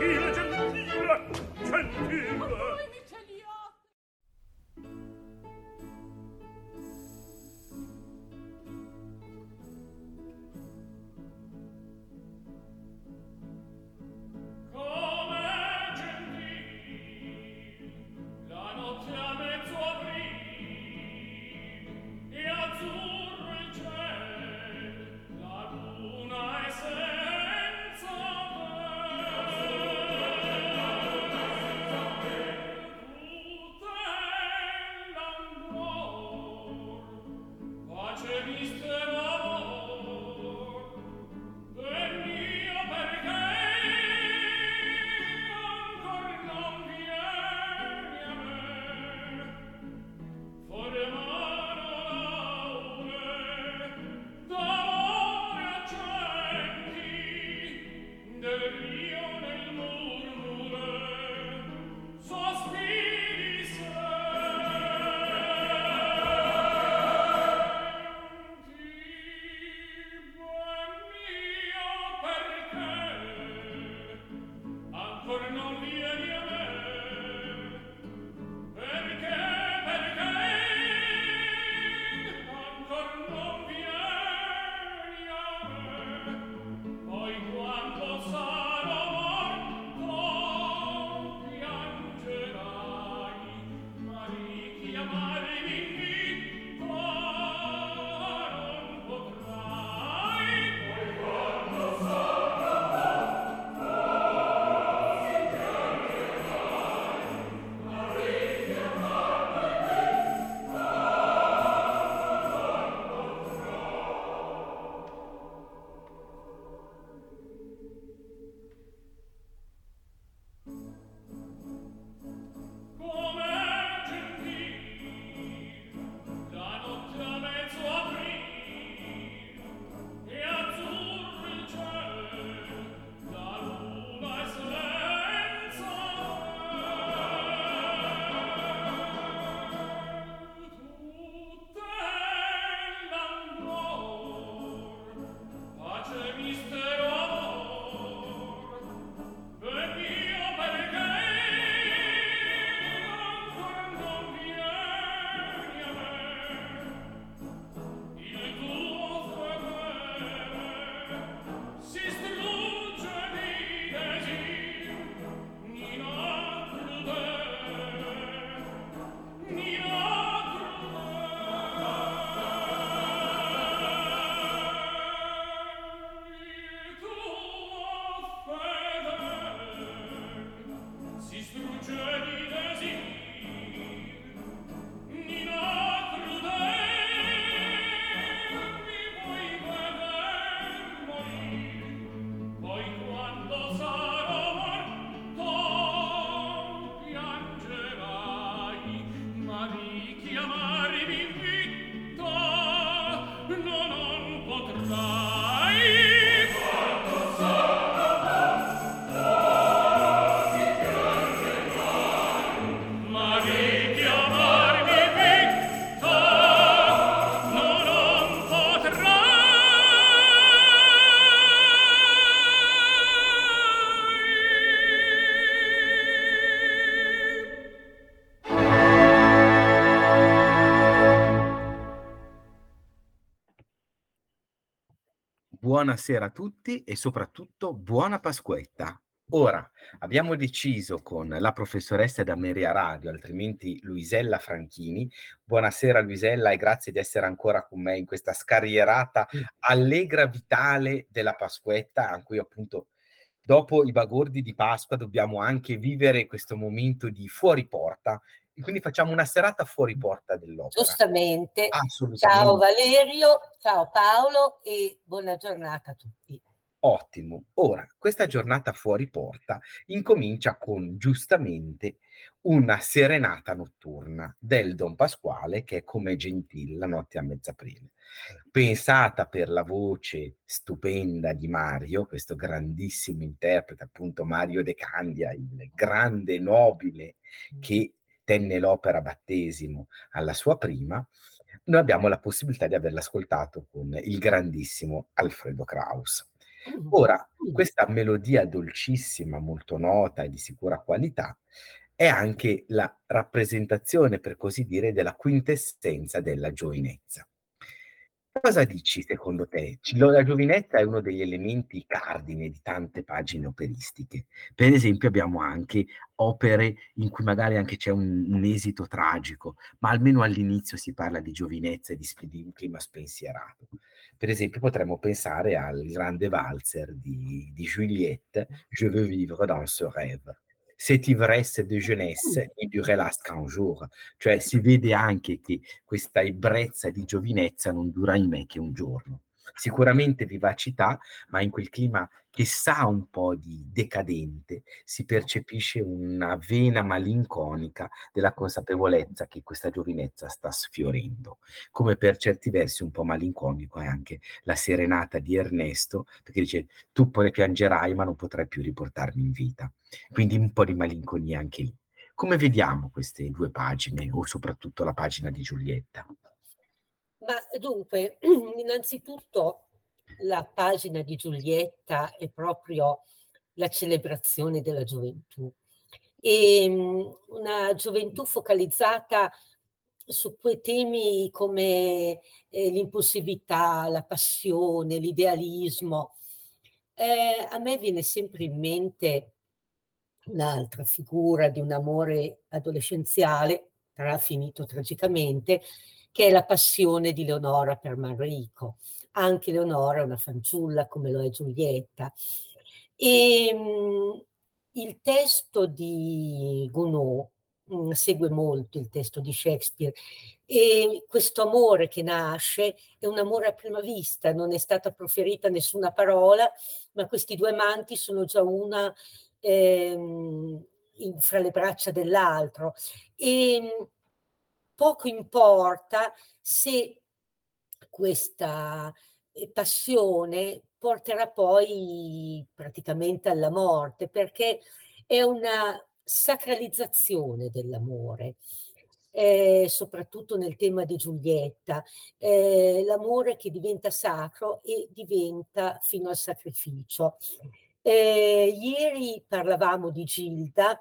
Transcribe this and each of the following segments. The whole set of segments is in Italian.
gentile, gentile Buonasera a tutti e soprattutto buona Pasquetta. Ora abbiamo deciso con la professoressa d'Ameria Radio, altrimenti Luisella Franchini. Buonasera Luisella e grazie di essere ancora con me in questa scarrierata allegra vitale della Pasquetta, a cui appunto dopo i bagordi di Pasqua dobbiamo anche vivere questo momento di fuori porta quindi facciamo una serata fuori porta dell'opera. Giustamente. Ciao Valerio, ciao Paolo e buona giornata a tutti. Ottimo. Ora, questa giornata fuori porta incomincia con, giustamente, una serenata notturna del Don Pasquale che è come Gentile la notte a mezz'aprile. Pensata per la voce stupenda di Mario, questo grandissimo interprete, appunto Mario De Candia, il grande nobile che tenne l'opera Battesimo alla sua prima, noi abbiamo la possibilità di averla ascoltato con il grandissimo Alfredo Kraus. Ora, questa melodia dolcissima, molto nota e di sicura qualità, è anche la rappresentazione, per così dire, della quintessenza della giovinezza. Cosa dici secondo te? La giovinezza è uno degli elementi cardine di tante pagine operistiche. Per esempio abbiamo anche opere in cui magari anche c'è un, un esito tragico, ma almeno all'inizio si parla di giovinezza e di, di un clima spensierato. Per esempio potremmo pensare al grande valzer di, di Juliette, Je veux vivre dans ce rêve cette ivresse de jeunesse ne durera qu'un jour, cioè si vede anche che questa ebbrezza di giovinezza non dura in me che un giorno. Sicuramente vivacità, ma in quel clima che sa un po' di decadente, si percepisce una vena malinconica della consapevolezza che questa giovinezza sta sfiorendo. Come per certi versi un po' malinconico è anche la serenata di Ernesto, perché dice tu poi piangerai ma non potrai più riportarmi in vita. Quindi un po' di malinconia anche lì. Come vediamo queste due pagine, o soprattutto la pagina di Giulietta? Ma dunque, innanzitutto la pagina di Giulietta è proprio la celebrazione della gioventù. E ehm, una gioventù focalizzata su quei temi come eh, l'impulsività, la passione, l'idealismo. Eh, a me viene sempre in mente un'altra figura di un amore adolescenziale, tra finito tragicamente, che è la passione di Leonora per Manrico. Anche Leonora è una fanciulla come lo è Giulietta. E ehm, il testo di Gounod mm, segue molto il testo di Shakespeare e questo amore che nasce è un amore a prima vista, non è stata proferita nessuna parola, ma questi due amanti sono già una ehm, in, fra le braccia dell'altro. E poco importa se questa eh, passione porterà poi praticamente alla morte, perché è una sacralizzazione dell'amore. Eh, soprattutto nel tema di Giulietta, eh, l'amore che diventa sacro e diventa fino al sacrificio. Eh, ieri parlavamo di Gilda,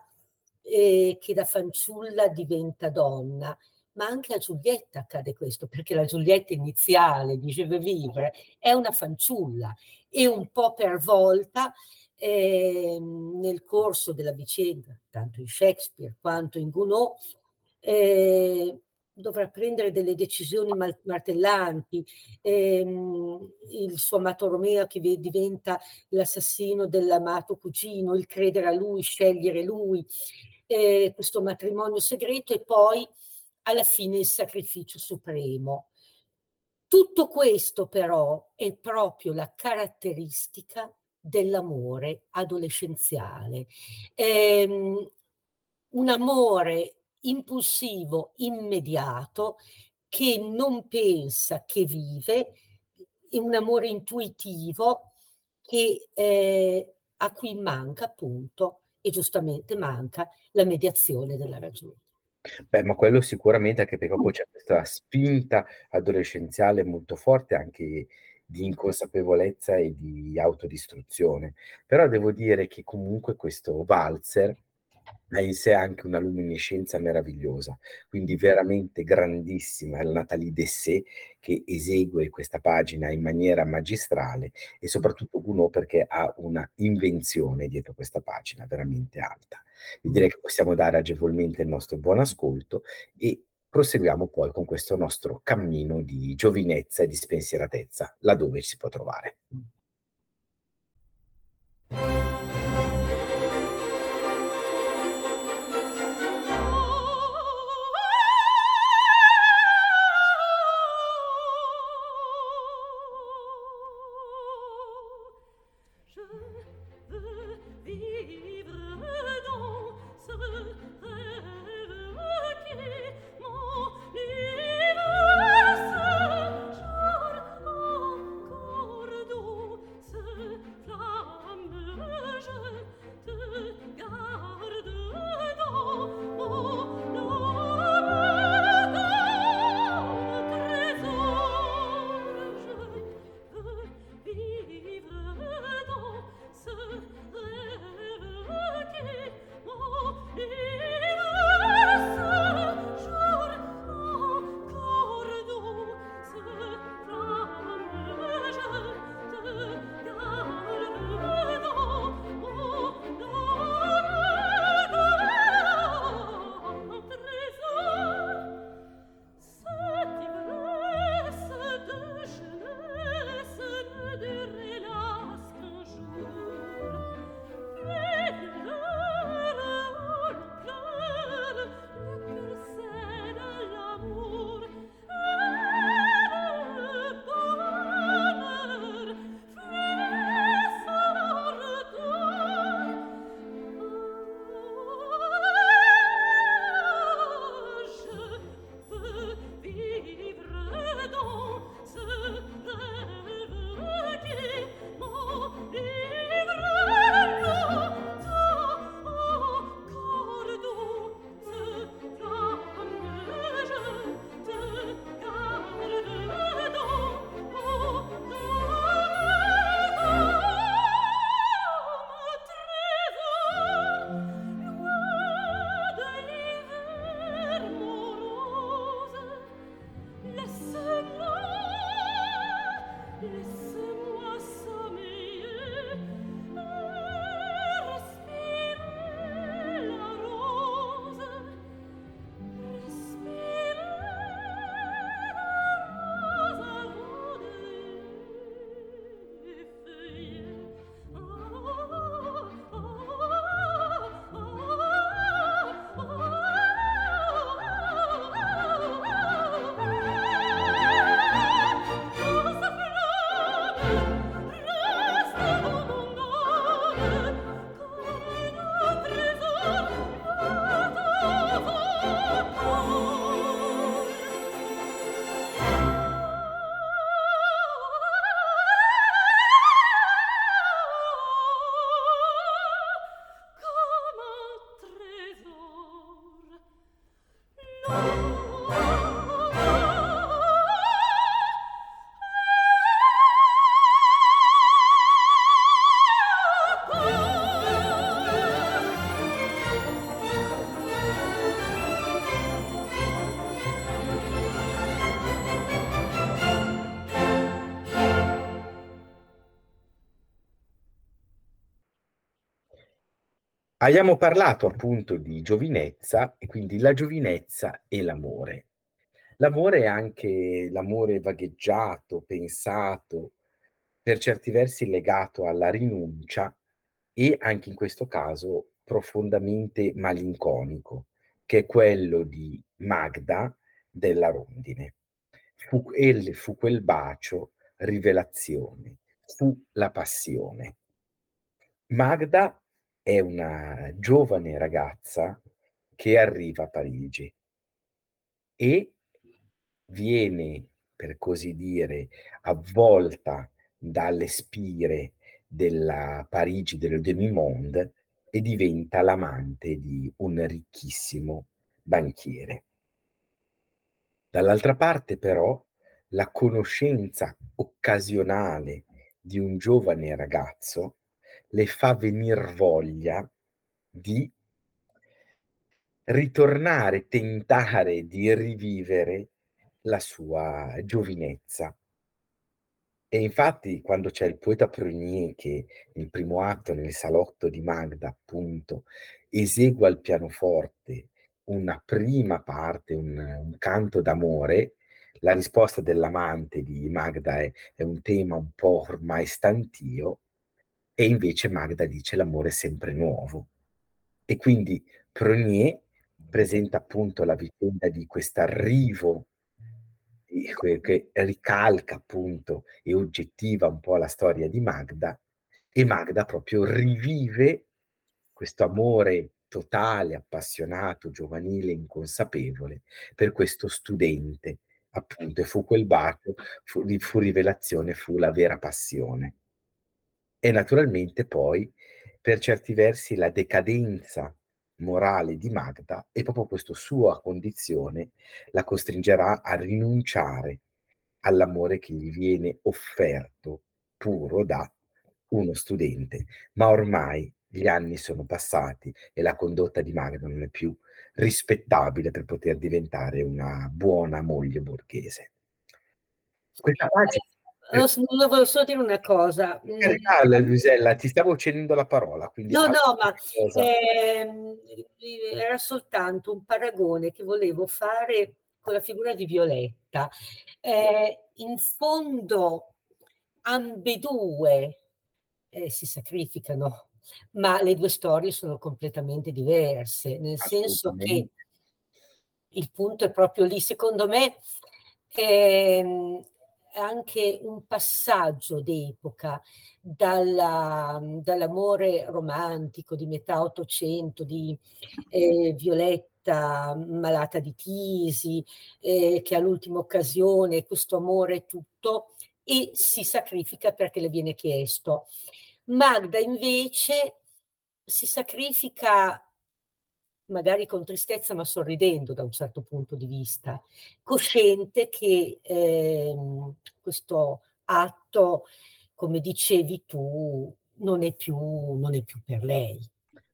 eh, che da fanciulla diventa donna ma anche a Giulietta accade questo, perché la Giulietta iniziale di Je veux vivre è una fanciulla. E un po' per volta eh, nel corso della vicenda, tanto in Shakespeare quanto in Gounod, eh, dovrà prendere delle decisioni martellanti. Eh, il suo amato Romeo che diventa l'assassino dell'amato cugino, il credere a lui, scegliere lui, eh, questo matrimonio segreto e poi alla fine il sacrificio supremo. Tutto questo però è proprio la caratteristica dell'amore adolescenziale. Ehm, un amore impulsivo, immediato, che non pensa, che vive, un amore intuitivo che, eh, a cui manca appunto, e giustamente manca, la mediazione della ragione. Beh, ma quello sicuramente anche perché proprio c'è questa spinta adolescenziale molto forte anche di inconsapevolezza e di autodistruzione. Però devo dire che comunque questo valzer ha in sé anche una luminescenza meravigliosa, quindi veramente grandissima, è la Nathalie Dessé che esegue questa pagina in maniera magistrale e soprattutto Gounod perché ha una invenzione dietro questa pagina veramente alta. Vi direi che possiamo dare agevolmente il nostro buon ascolto e proseguiamo poi con questo nostro cammino di giovinezza e di spensieratezza, laddove ci si può trovare. Abbiamo parlato appunto di giovinezza e quindi la giovinezza e l'amore. L'amore è anche l'amore vagheggiato, pensato, per certi versi legato alla rinuncia e anche in questo caso profondamente malinconico, che è quello di Magda della Rondine. Fu, fu quel bacio, rivelazione, fu la passione. Magda è una giovane ragazza che arriva a Parigi e viene, per così dire, avvolta dalle spire della Parigi del demi-monde e diventa l'amante di un ricchissimo banchiere. Dall'altra parte però la conoscenza occasionale di un giovane ragazzo le fa venir voglia di ritornare, tentare di rivivere la sua giovinezza. E infatti quando c'è il poeta Prunier che nel primo atto, nel salotto di Magda, appunto, esegue al pianoforte una prima parte, un, un canto d'amore, la risposta dell'amante di Magda è, è un tema un po' ormai stantio, e invece Magda dice l'amore è sempre nuovo. E quindi Prunier presenta appunto la vicenda di questo arrivo che ricalca appunto e oggettiva un po' la storia di Magda e Magda proprio rivive questo amore totale, appassionato, giovanile, inconsapevole per questo studente appunto e fu quel bacio, fu, fu rivelazione, fu la vera passione. E naturalmente poi, per certi versi, la decadenza morale di Magda e proprio questa sua condizione la costringerà a rinunciare all'amore che gli viene offerto puro da uno studente. Ma ormai gli anni sono passati e la condotta di Magda non è più rispettabile per poter diventare una buona moglie borghese. Questa pagina No, volevo solo dire una cosa. Regala, Luisella, ti stavo cedendo la parola. no, no, ma eh, era soltanto un paragone che volevo fare con la figura di Violetta. Eh, in fondo ambedue eh, si sacrificano, ma le due storie sono completamente diverse, nel senso che il punto è proprio lì. Secondo me ehm, anche un passaggio d'epoca dalla, dall'amore romantico di metà Ottocento di eh, Violetta malata di tisi, eh, che all'ultima occasione questo amore tutto e si sacrifica perché le viene chiesto. Magda invece si sacrifica magari con tristezza ma sorridendo da un certo punto di vista, cosciente che eh, questo atto, come dicevi tu, non è più, non è più per lei.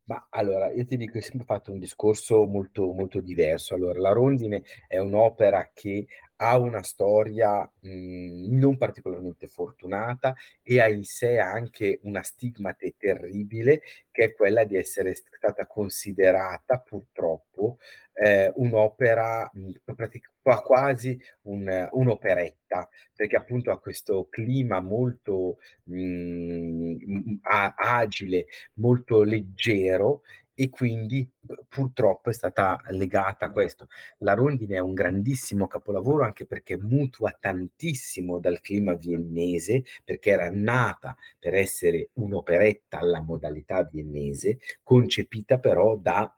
Ma allora, io ti dico, hai sempre fatto un discorso molto, molto diverso. Allora, La Rondine è un'opera che ha una storia mh, mhmm, non particolarmente fortunata e ha in sé anche una stigmate terribile che è quella di essere stata considerata purtroppo eh, un'opera mh, pratic- quasi un, un'operetta perché appunto ha questo clima molto mh, agile, molto leggero e quindi purtroppo è stata legata a questo. La Rondine è un grandissimo capolavoro anche perché mutua tantissimo dal clima viennese, perché era nata per essere un'operetta alla modalità viennese, concepita però da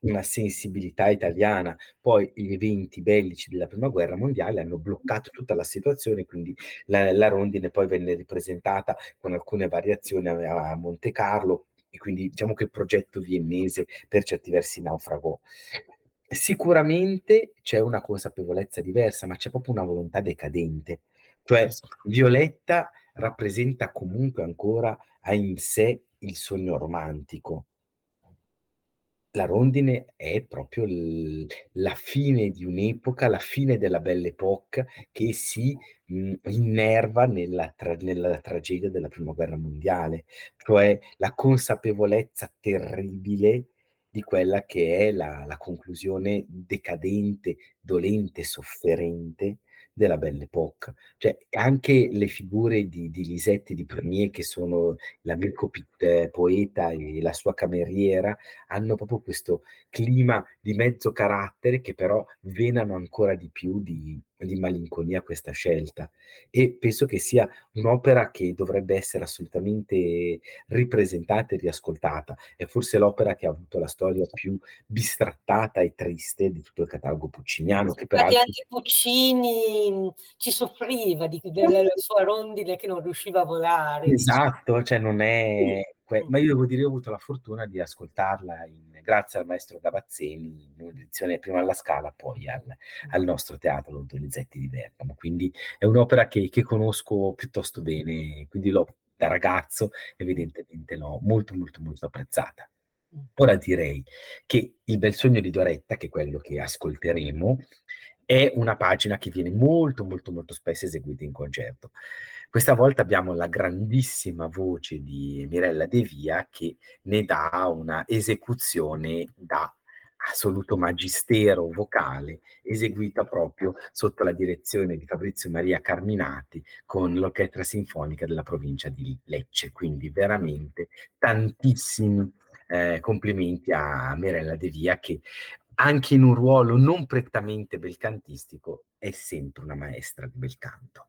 una sensibilità italiana. Poi gli eventi bellici della prima guerra mondiale hanno bloccato tutta la situazione, quindi la, la rondine poi venne ripresentata con alcune variazioni a, a Monte Carlo, e quindi diciamo che il progetto viennese per certi versi naufragò. Sicuramente c'è una consapevolezza diversa, ma c'è proprio una volontà decadente. Cioè, Violetta rappresenta comunque ancora in sé il sogno romantico. La rondine è proprio l la fine di un'epoca, la fine della Belle Époque che si, mhmm, innerva nella tra nella tragedia della prima guerra mondiale, cioè la consapevolezza terribile di quella che è la la conclusione decadente, dolente, sofferente della Belle Époque. Cioè, anche le figure di di Lisette di Premier, che sono l'amico ehm, poeta e la sua cameriera, hanno proprio questo clima di mezzo carattere che però venano ancora di più di di malinconia questa scelta. E penso che sia un'opera che dovrebbe essere assolutamente ripresentata e riascoltata. È forse l'opera che ha avuto la storia più bistrattata e triste di tutto il catalogo pucciniano, che peraltro anche Puccini, mhmm, ci soffriva di della sua rondine che non riusciva a volare, dice Esatto, cioè non è que ma io devo dire, ho avuto la fortuna di ascoltarla in grazie al maestro Gavazzeni, in un'edizione prima alla Scala, poi al al nostro teatro Donizetti di Bergamo. Quindi è un'opera che che conosco piuttosto bene, quindi l'ho da ragazzo evidentemente l'ho molto, molto, molto apprezzata. Mh. Ora direi che Il bel sogno di Doretta, che è quello che ascolteremo, è una pagina che viene molto, molto, molto spesso eseguita in concerto. Questa volta abbiamo la grandissima voce di Mirella De Via che ne dà una esecuzione da assoluto magistero vocale, eseguita proprio sotto la direzione di Fabrizio Maria Carminati con l'Orchestra Sinfonica della provincia di Lecce. Quindi veramente tantissimi, ehm, complimenti a Mirella De Via che anche in un ruolo non prettamente belcantistico è sempre una maestra di bel canto.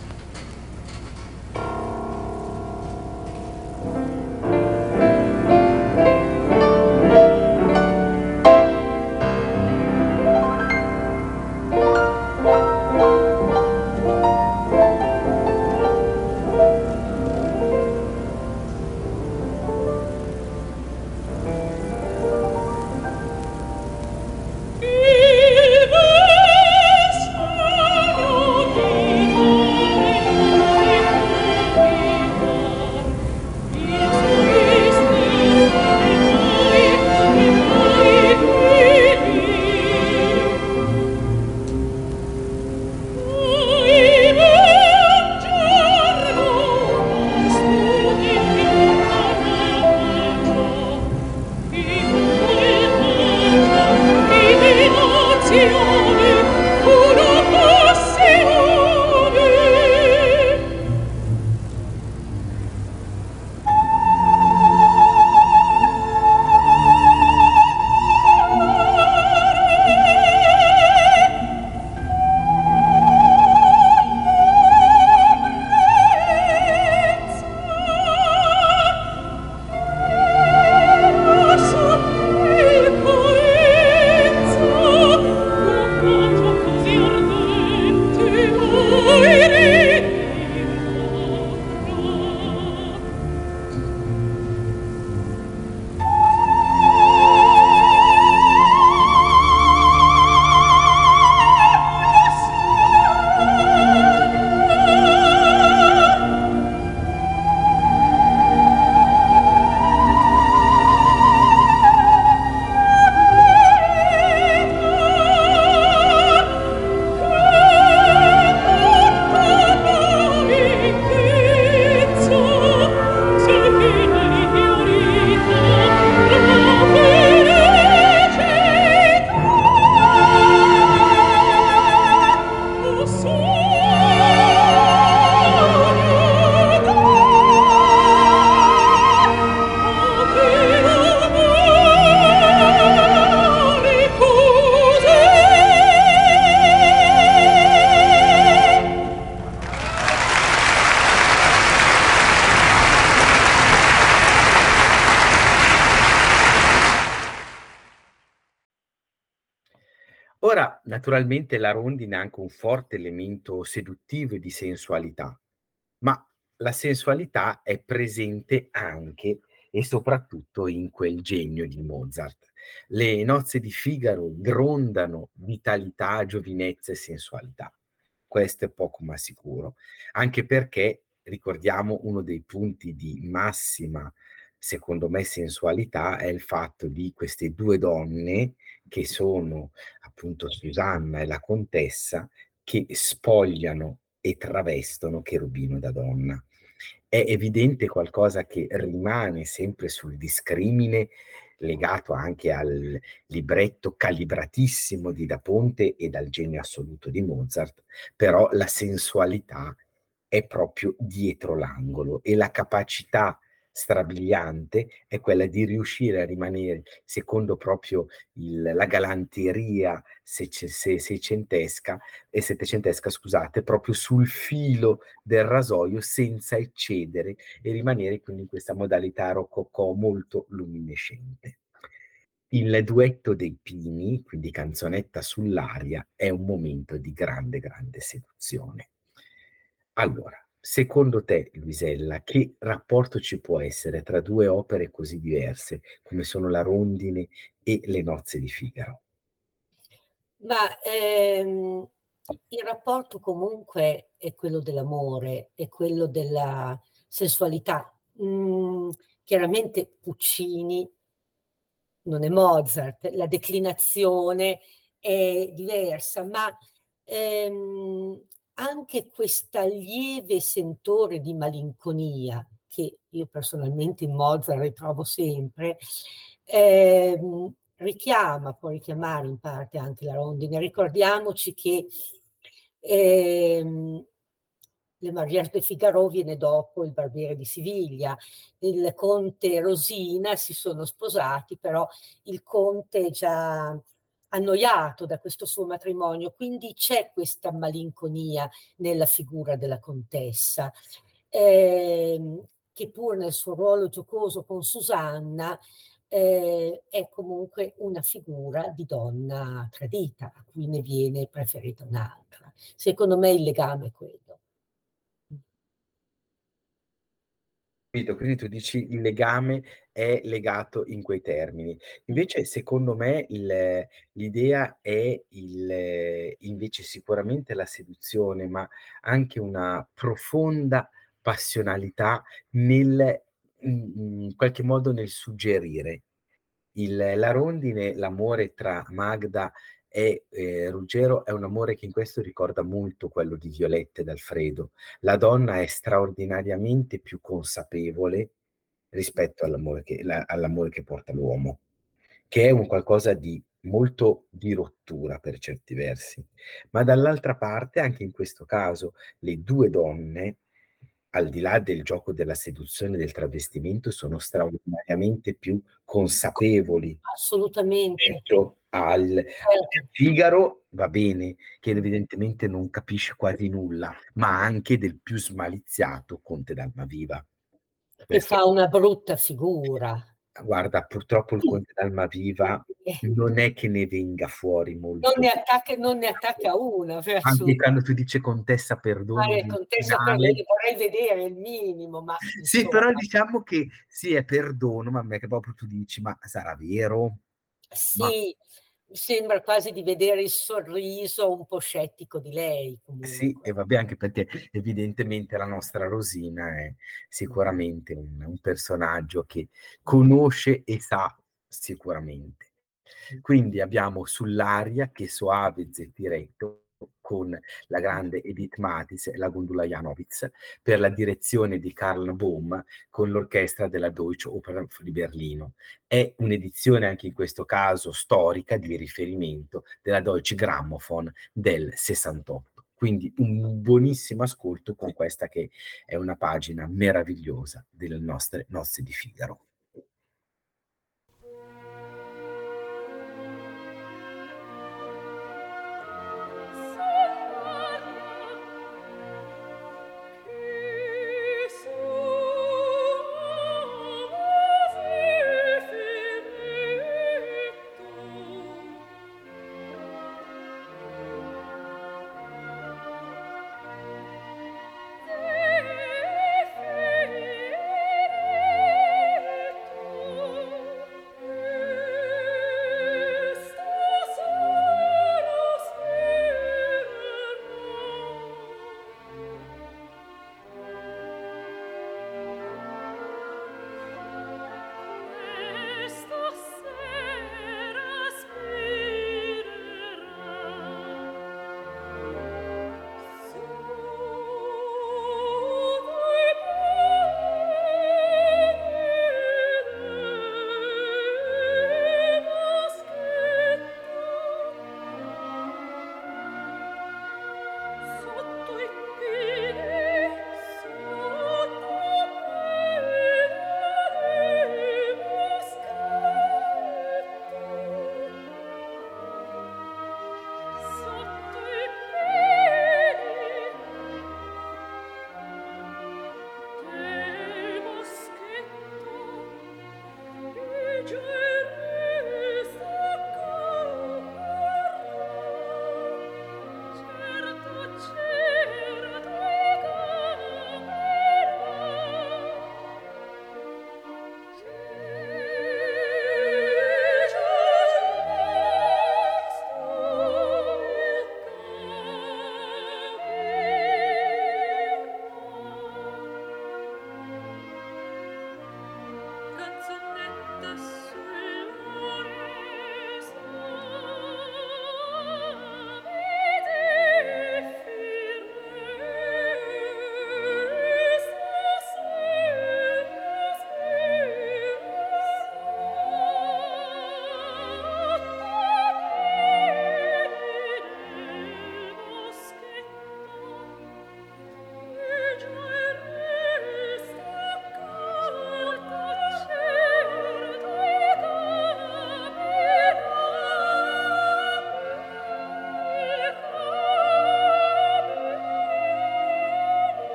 naturalmente la rondine ha anche un forte elemento seduttivo e di sensualità, ma la sensualità è presente anche e soprattutto in quel genio di Mozart. Le nozze di Figaro grondano vitalità, giovinezza e sensualità. Questo è poco ma sicuro, anche perché ricordiamo uno dei punti di massima, secondo me, sensualità è il fatto di queste due donne che sono appunto Susanna e la contessa che spogliano e travestono Cherubino da donna. È evidente qualcosa che rimane sempre sul discrimine legato anche al libretto calibratissimo di Da Ponte e dal genio assoluto di Mozart, però la sensualità è proprio dietro l'angolo e la capacità strabiliante è quella di riuscire a rimanere, secondo proprio il, la galanteria seicentesca e settecentesca, scusate, proprio sul filo del rasoio senza eccedere e rimanere quindi in questa modalità rococò molto luminescente. Il duetto dei pini, quindi canzonetta sull'aria, è un momento di grande, grande seduzione. Allora, Secondo te, Luisella, che rapporto ci può essere tra due opere così diverse come sono La Rondine e Le nozze di Figaro? Ma ehm, il rapporto comunque è quello dell'amore, è quello della sensualità. Mm, chiaramente Puccini non è Mozart, la declinazione è diversa, ma ehm, anche questa lieve sentore di malinconia, che io personalmente in Mozart ritrovo sempre, eh, richiama, può richiamare in parte anche la rondine. Ricordiamoci che eh, le Mariage de Figaro viene dopo il Barbiere di Siviglia, il conte Rosina si sono sposati, però il conte già annoiato da questo suo matrimonio, quindi c'è questa malinconia nella figura della contessa, eh, che pur nel suo ruolo giocoso con Susanna eh, è comunque una figura di donna tradita, a cui ne viene preferita un'altra. Secondo me il legame è quello. Quindi tu dici il legame è legato in quei termini. Invece secondo me il l'idea è il invece sicuramente la seduzione, ma anche una profonda passionalità nel in qualche modo nel suggerire. Il la rondine, l'amore tra Magda e eh, Ruggero è un amore che in questo ricorda molto quello di Violetta ed Alfredo. La donna è straordinariamente più consapevole rispetto all'amore che, la, all'amore che porta l'uomo, che è un qualcosa di molto di rottura per certi versi. Ma dall'altra parte, anche in questo caso, le due donne, al di là del gioco della seduzione e del travestimento, sono straordinariamente più consapevoli. Assolutamente al certo. Figaro va bene, che evidentemente non capisce quasi nulla, ma anche del più smaliziato Conte d'Almaviva. Che fa una brutta figura. Guarda, purtroppo il Conte d'Almaviva non è che ne venga fuori molto. Non ne attacca, non ne attacca una. Anche quando tu dici contessa perdono. Ah, contessa perdono, vorrei vedere il minimo. Ma, sì, però diciamo che sì, è perdono, ma a me che proprio tu dici, ma sarà vero? Sì, ma sembra quasi di vedere il sorriso un po' scettico di lei. Comunque. Sì, e vabbè, anche perché evidentemente la nostra Rosina è sicuramente un, un personaggio che conosce e sa sicuramente. Quindi abbiamo sull'aria che soave zeffiretto con la grande Edith Matis e la Gundula Janowitz per la direzione di Karl Bohm con l'orchestra della Deutsche Oper di Berlino. È un'edizione anche in questo caso storica di riferimento della Deutsche Grammophon del 68. Quindi un buonissimo ascolto con questa che è una pagina meravigliosa delle nostre nozze di Figaro.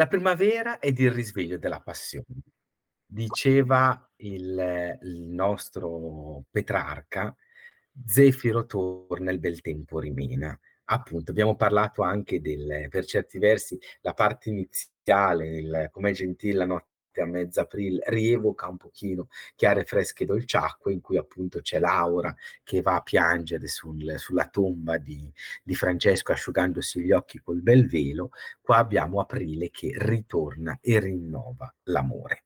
La primavera ed il risveglio della passione. Diceva il, il nostro Petrarca, Zefiro torna, il bel tempo rimena. Appunto, abbiamo parlato anche del, per certi versi, la parte iniziale, il, com'è gentile la notte a mezz'aprile rievoca un pochino chiare fresche dolciacque in cui appunto c'è Laura che va a piangere sul, sulla tomba di, di, Francesco asciugandosi gli occhi col bel velo, qua abbiamo aprile che ritorna e rinnova l'amore.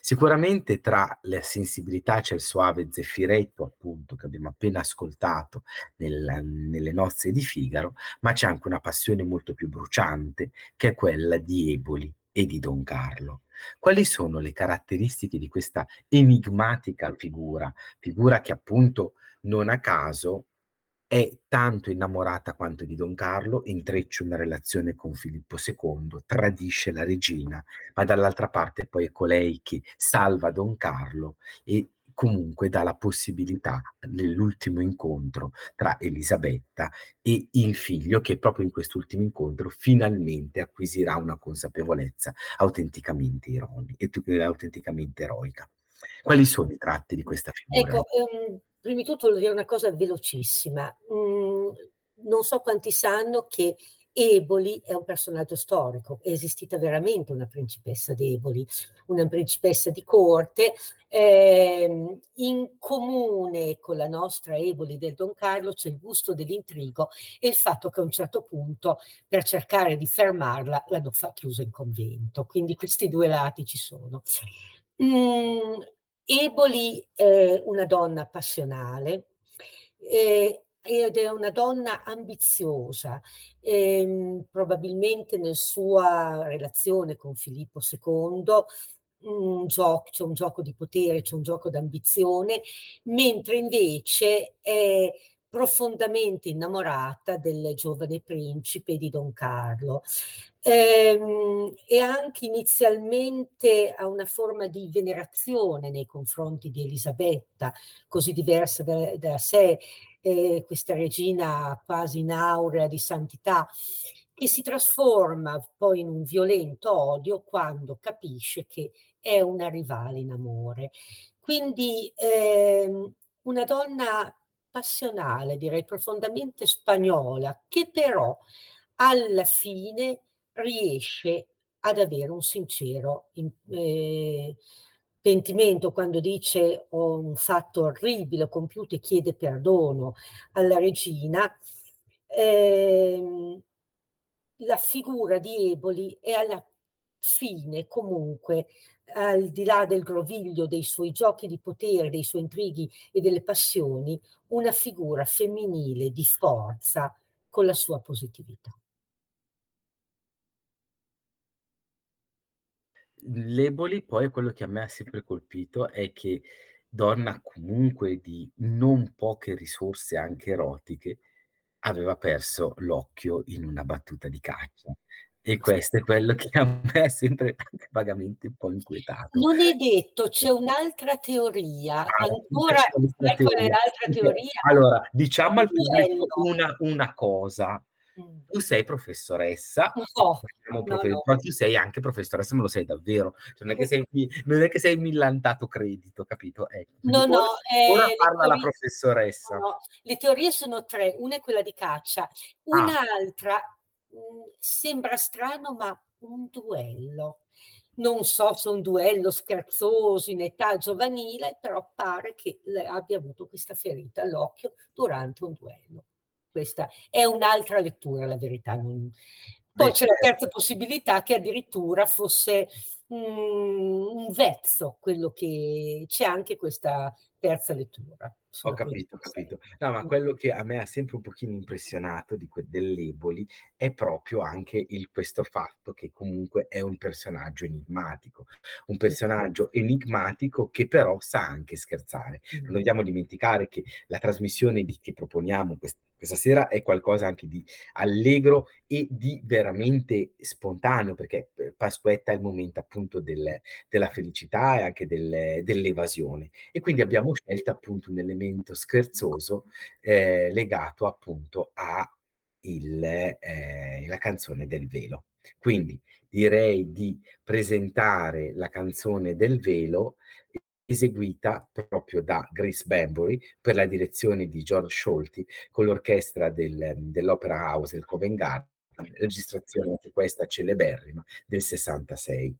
Sicuramente tra la sensibilità c'è il suave zeffiretto, appunto, che abbiamo appena ascoltato nel, nelle nozze di Figaro, ma c'è anche una passione molto più bruciante, che è quella di Eboli e di Don Carlo. Quali sono le caratteristiche di questa enigmatica figura? Figura che appunto non a caso è tanto innamorata quanto di Don Carlo, intreccia una relazione con Filippo II, tradisce la regina, ma dall'altra parte poi è colei che salva Don Carlo e comunque dà la possibilità nell'ultimo incontro tra Elisabetta e il figlio che proprio in quest'ultimo incontro finalmente acquisirà una consapevolezza autenticamente, ironi, autenticamente eroica. Quali sono i tratti di questa figura? Ecco, um, prima di tutto voglio dire una cosa velocissima. Mm, non so quanti sanno che Eboli è un personaggio storico, è esistita veramente una principessa d'Eboli, una principessa di corte, eh, in comune con la nostra Eboli del Don Carlo c'è il gusto dell'intrigo e il fatto che a un certo punto per cercare di fermarla l'hanno fa chiusa in convento, quindi questi due lati ci sono. Mm, Eboli è una donna passionale, eh, ed è una donna ambiziosa, ehm, probabilmente nella sua relazione con Filippo II un gioco, c'è un gioco di potere, c'è un gioco d'ambizione, mentre invece è profondamente innamorata del giovane principe di Don Carlo. Ehm, e anche inizialmente ha una forma di venerazione nei confronti di Elisabetta, così diversa da, da sé, eh, questa regina quasi in aurea di santità, che si trasforma poi in un violento odio quando capisce che è una rivale in amore. Quindi ehm, una donna passionale, direi profondamente spagnola, che però alla fine riesce ad avere un sincero eh, pentimento quando dice ho un fatto orribile, ho compiuto e chiede perdono alla regina, eh, la figura di Eboli è alla fine comunque al di là del groviglio dei suoi giochi di potere, dei suoi intrighi e delle passioni, una figura femminile di forza con la sua positività. L'Eboli poi quello che a me ha sempre colpito è che donna comunque di non poche risorse anche erotiche, aveva perso l'occhio in una battuta di caccia. E questo è quello che a me è sempre vagamente un po' inquietato. Non è detto, c'è un'altra teoria, Ah, ancora è teoria. l'altra teoria? Allora, diciamo al pubblico una, una cosa. Mm. Tu sei professoressa, No, siamo no, profe- no. però tu sei anche professoressa, ma lo sei davvero. Cioè, non, è che sei, non è che sei millantato credito, capito? Ecco. No, no, ora, eh, ora le parla la teorie- professoressa. No, le teorie sono tre, una è quella di caccia, un'altra mh, sembra strano, ma un duello. Non so se un duello scherzoso in età giovanile, però pare che abbia avuto questa ferita all'occhio durante un duello. Questa è un'altra lettura, la verità. non- Poi Beh, c'è la certo. terza possibilità che addirittura fosse mm, un vezzo, quello che c'è anche questa terza lettura. Ho capito, ho capito. No, ma quello che a me ha sempre un pochino impressionato di que- dell'Eboli è proprio anche il, questo fatto che comunque è un personaggio enigmatico, un personaggio enigmatico che però sa anche scherzare. Non dobbiamo dimenticare che la trasmissione di- che proponiamo quest- questa sera è qualcosa anche di allegro e di veramente spontaneo, perché eh, Pasquetta è il momento appunto del- della felicità e anche del- dell'evasione. E quindi abbiamo scelto appunto un elemento scherzoso eh, legato appunto a il, eh, canzone del velo. Quindi direi di presentare la canzone del velo eseguita proprio da Grace Bambury per la direzione di George Scholti con l'orchestra del- dell'Opera House del Covent Garden, registrazione anche questa celeberrima del 66.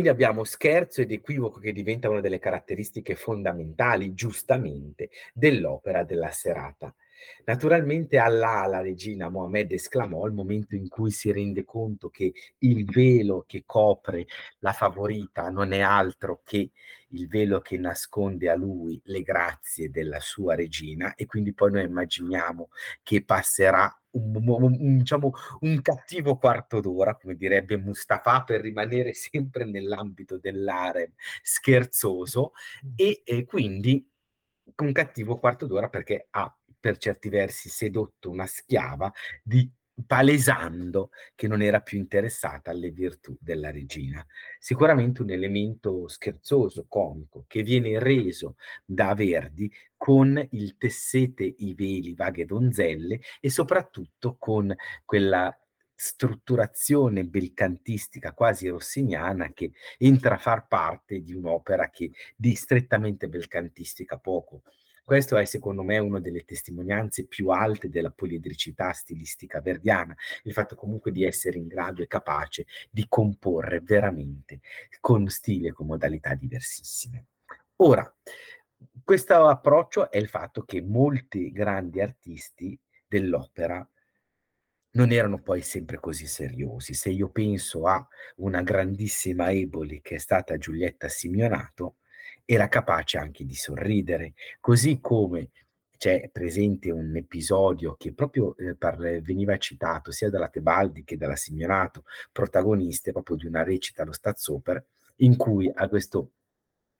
Quindi abbiamo scherzo ed equivoco che diventa una delle caratteristiche fondamentali, giustamente, dell'opera della serata. Naturalmente Allah, la regina Mohammed esclamò al momento in cui si rende conto che il velo che copre la favorita non è altro che il velo che nasconde a lui le grazie della sua regina e quindi poi noi immaginiamo che passerà un, un, diciamo, un cattivo quarto d'ora, come direbbe Mustafa, per rimanere sempre nell'ambito dell'arem scherzoso e, e quindi un cattivo quarto d'ora perché ha per certi versi sedotto una schiava di palesando che non era più interessata alle virtù della regina. Sicuramente un elemento scherzoso, comico, che viene reso da Verdi con il tessete i veli vaghe donzelle e soprattutto con quella strutturazione belcantistica quasi rossiniana che entra a far parte di un'opera che di strettamente belcantistica poco questo è secondo me una delle testimonianze più alte della poliedricità stilistica verdiana, il fatto comunque di essere in grado e capace di comporre veramente con stile e con modalità diversissime. Ora, questo approccio è il fatto che molti grandi artisti dell'opera non erano poi sempre così seriosi. Se io penso a una grandissima Eboli che è stata Giulietta Simeonato, era capace anche di sorridere, così come c'è presente un episodio che proprio eh, par- veniva citato sia dalla Tebaldi che dalla Simeonato, protagoniste proprio di una recita allo Staatsoper, in cui a questo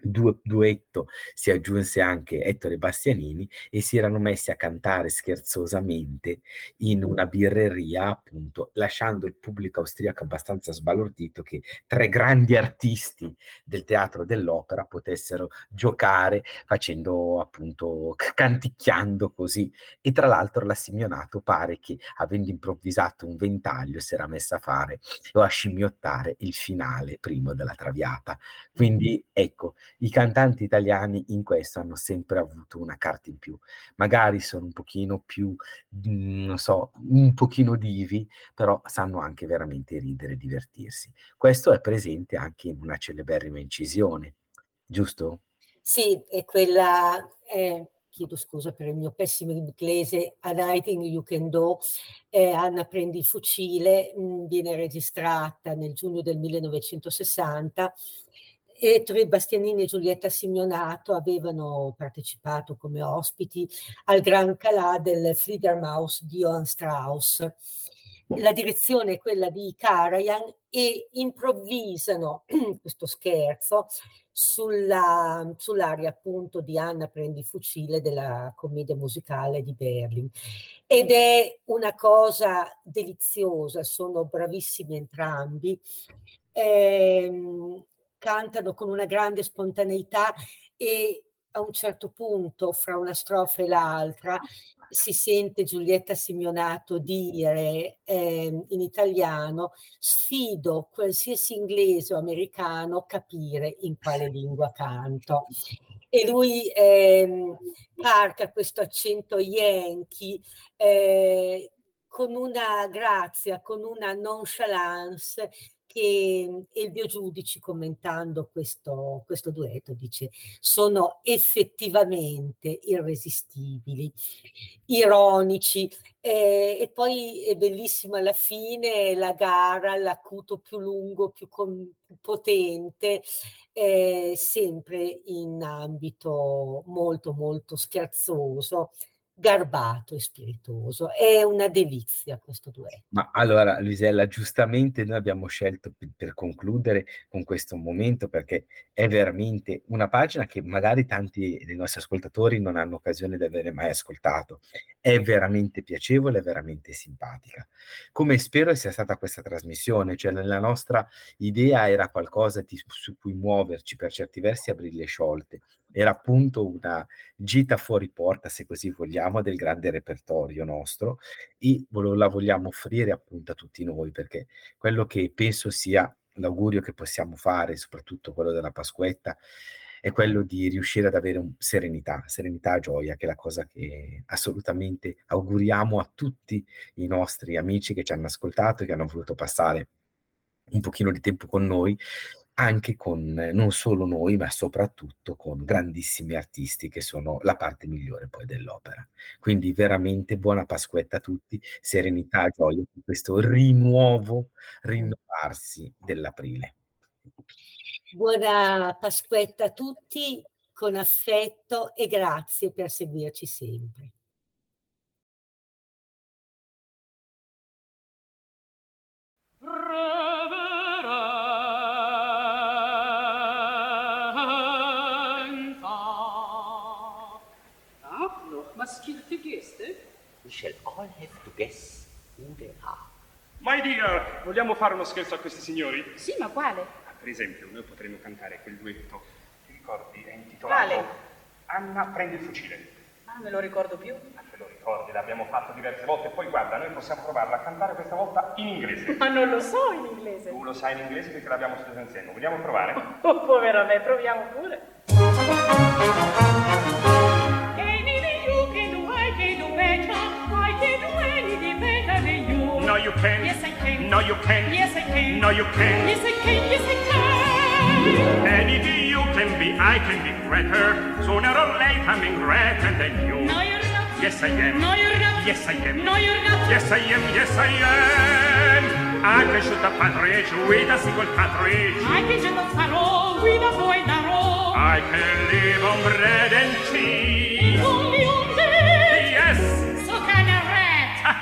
du- duetto si aggiunse anche Ettore Bastianini e si erano messi a cantare scherzosamente in una birreria, appunto, lasciando il pubblico austriaco abbastanza sbalordito che tre grandi artisti del teatro dell'opera potessero giocare facendo appunto canticchiando così. E tra l'altro la Simeonato pare che avendo improvvisato un ventaglio si era messa a fare o a scimmiottare il finale primo della Traviata. Quindi ecco, i cantanti italiani in questo hanno sempre avuto una carta in più. Magari sono un pochino più, mhmm, non so, un pochino divi, però sanno anche veramente ridere e divertirsi. Questo è presente anche in una celeberrima incisione, giusto? Sì, è quella, eh, chiedo scusa per il mio pessimo inglese, A Nighting You Can Do, eh, Anna prendi il fucile, mh, mhmm, viene registrata nel giugno del 1960 Ettore Bastianini e Giulietta Simeonato avevano partecipato come ospiti al Gran Calà del Fledermaus di Johann Strauss. La direzione è quella di Karajan e improvvisano questo scherzo sulla, sull'aria appunto di Anna Prendi Fucile della commedia musicale di Berlin. Ed è una cosa deliziosa, sono bravissimi entrambi. Eh, cantano con una grande spontaneità e a un certo punto, fra una strofa e l'altra, si sente Giulietta Simeonato dire eh, in italiano sfido qualsiasi inglese o americano capire in quale lingua canto. E lui eh, parca questo accento yankee eh, con una grazia, con una nonchalance che Elvio Giudici commentando questo, questo duetto dice sono effettivamente irresistibili, ironici eh, e poi è bellissimo alla fine la gara, l'acuto più lungo, più, con, più potente, eh, sempre in ambito molto molto scherzoso garbato e spiritoso. È una delizia questo duetto. Ma allora, Luisella, giustamente noi abbiamo scelto per, concludere con questo momento perché è veramente una pagina che magari tanti dei nostri ascoltatori non hanno occasione di avere mai ascoltato. È veramente piacevole, è veramente simpatica. Come spero sia stata questa trasmissione, cioè la nostra idea era qualcosa di, su cui muoverci per certi versi a briglie sciolte era appunto una gita fuori porta, se così vogliamo, del grande repertorio nostro e la vogliamo offrire appunto a tutti noi, perché quello che penso sia l'augurio che possiamo fare, soprattutto quello della Pasquetta, è quello di riuscire ad avere un, serenità, serenità e gioia, che è la cosa che assolutamente auguriamo a tutti i nostri amici che ci hanno ascoltato e che hanno voluto passare un pochino di tempo con noi anche con non solo noi, ma soprattutto con grandissimi artisti che sono la parte migliore poi dell'opera. Quindi veramente buona Pasquetta a tutti, serenità, gioia per questo rinuovo, rinnovarsi dell'aprile. Buona Pasquetta a tutti, con affetto e grazie per seguirci sempre. Was gilt die Geste? We shall all have to guess who they are. My dear, vogliamo fare uno scherzo a questi signori? Sì, ma quale? Per esempio, noi potremmo cantare quel duetto. Ti ricordi? È intitolato Quale? Anna prendi il fucile. Ah, me lo ricordo più. Ah, te lo ricordi, l'abbiamo fatto diverse volte. Poi guarda, noi possiamo provarla a cantare questa volta in inglese. Ma non lo so in inglese. Tu lo sai in inglese perché l'abbiamo studiato insieme. Vogliamo provare? Oh, povera me, proviamo pure. You. Can. Yes, I can. No, you can. Yes, I can. No, you can. Yes, I can. Yes, I can. Anything you can be, I can be greater. Sooner or later, I'm in greater than you. No, you're not. Yes, I am. No, you're not. Yes, I am. No, you're not. Yes, I am. Yes, I am. I can shoot a partridge with a single cartridge. I can just a farò with a boy narrow. I can live on bread and cheese.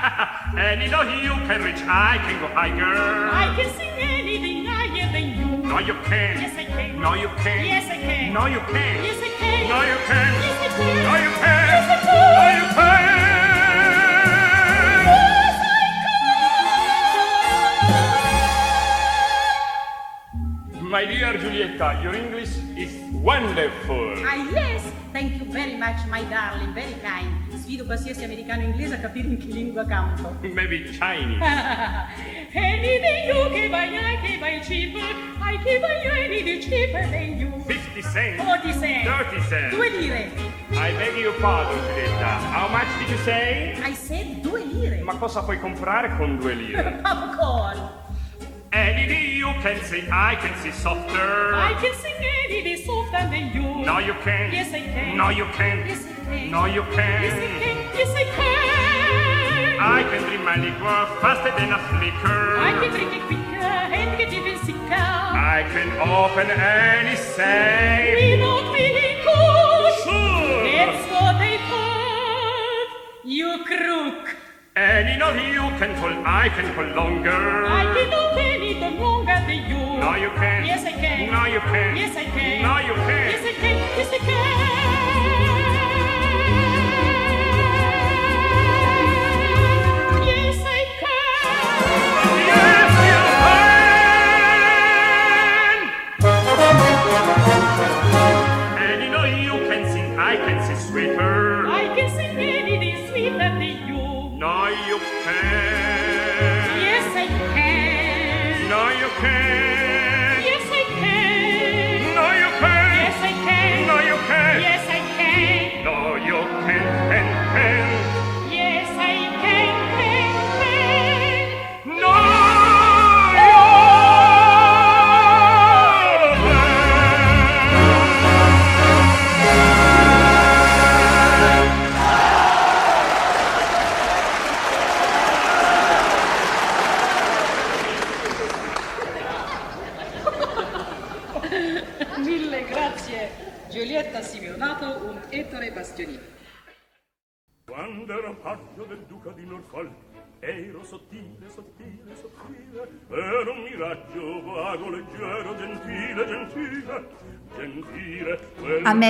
you know you can reach, I can go higher. I can sing anything higher than you. No, you can. Yes, I can. No, you can. Yes, I can. No, you can. Yes, I can. No, you can. Yes, I can. No, you can. Yes, I can. No, you can. My dear Giulietta, your English is wonderful. Ah, yes, thank you very much, my darling, very kind. Sfido qualsiasi americano inglese a capire in che lingua canto. Maybe Chinese. Anything you can buy, I can buy cheaper. I can buy you anything cheaper than you. 50 cents. 40 cents. 30 cents. Due lire. I beg your pardon, Giulietta. How much did you say? I said due lire. Ma cosa puoi comprare con due lire? Popcorn. Any day you can sing, I can sing softer. I can sing any day softer than you. No, you can. Yes, I can. No, you can. Yes, I can. No, you can. Yes, I can. Yes, I can. I can dream my liquor faster than a flicker. I can drink it quicker and get even sicker. I can open any safe. Without being cool. Sure. That's what I thought. You crook. Any know you can pull, I can pull longer. I can open it longer than you. No, you can. Yes, I can. No, you can. Yes, I can. No, you can. Yes, I can. Yes, I can.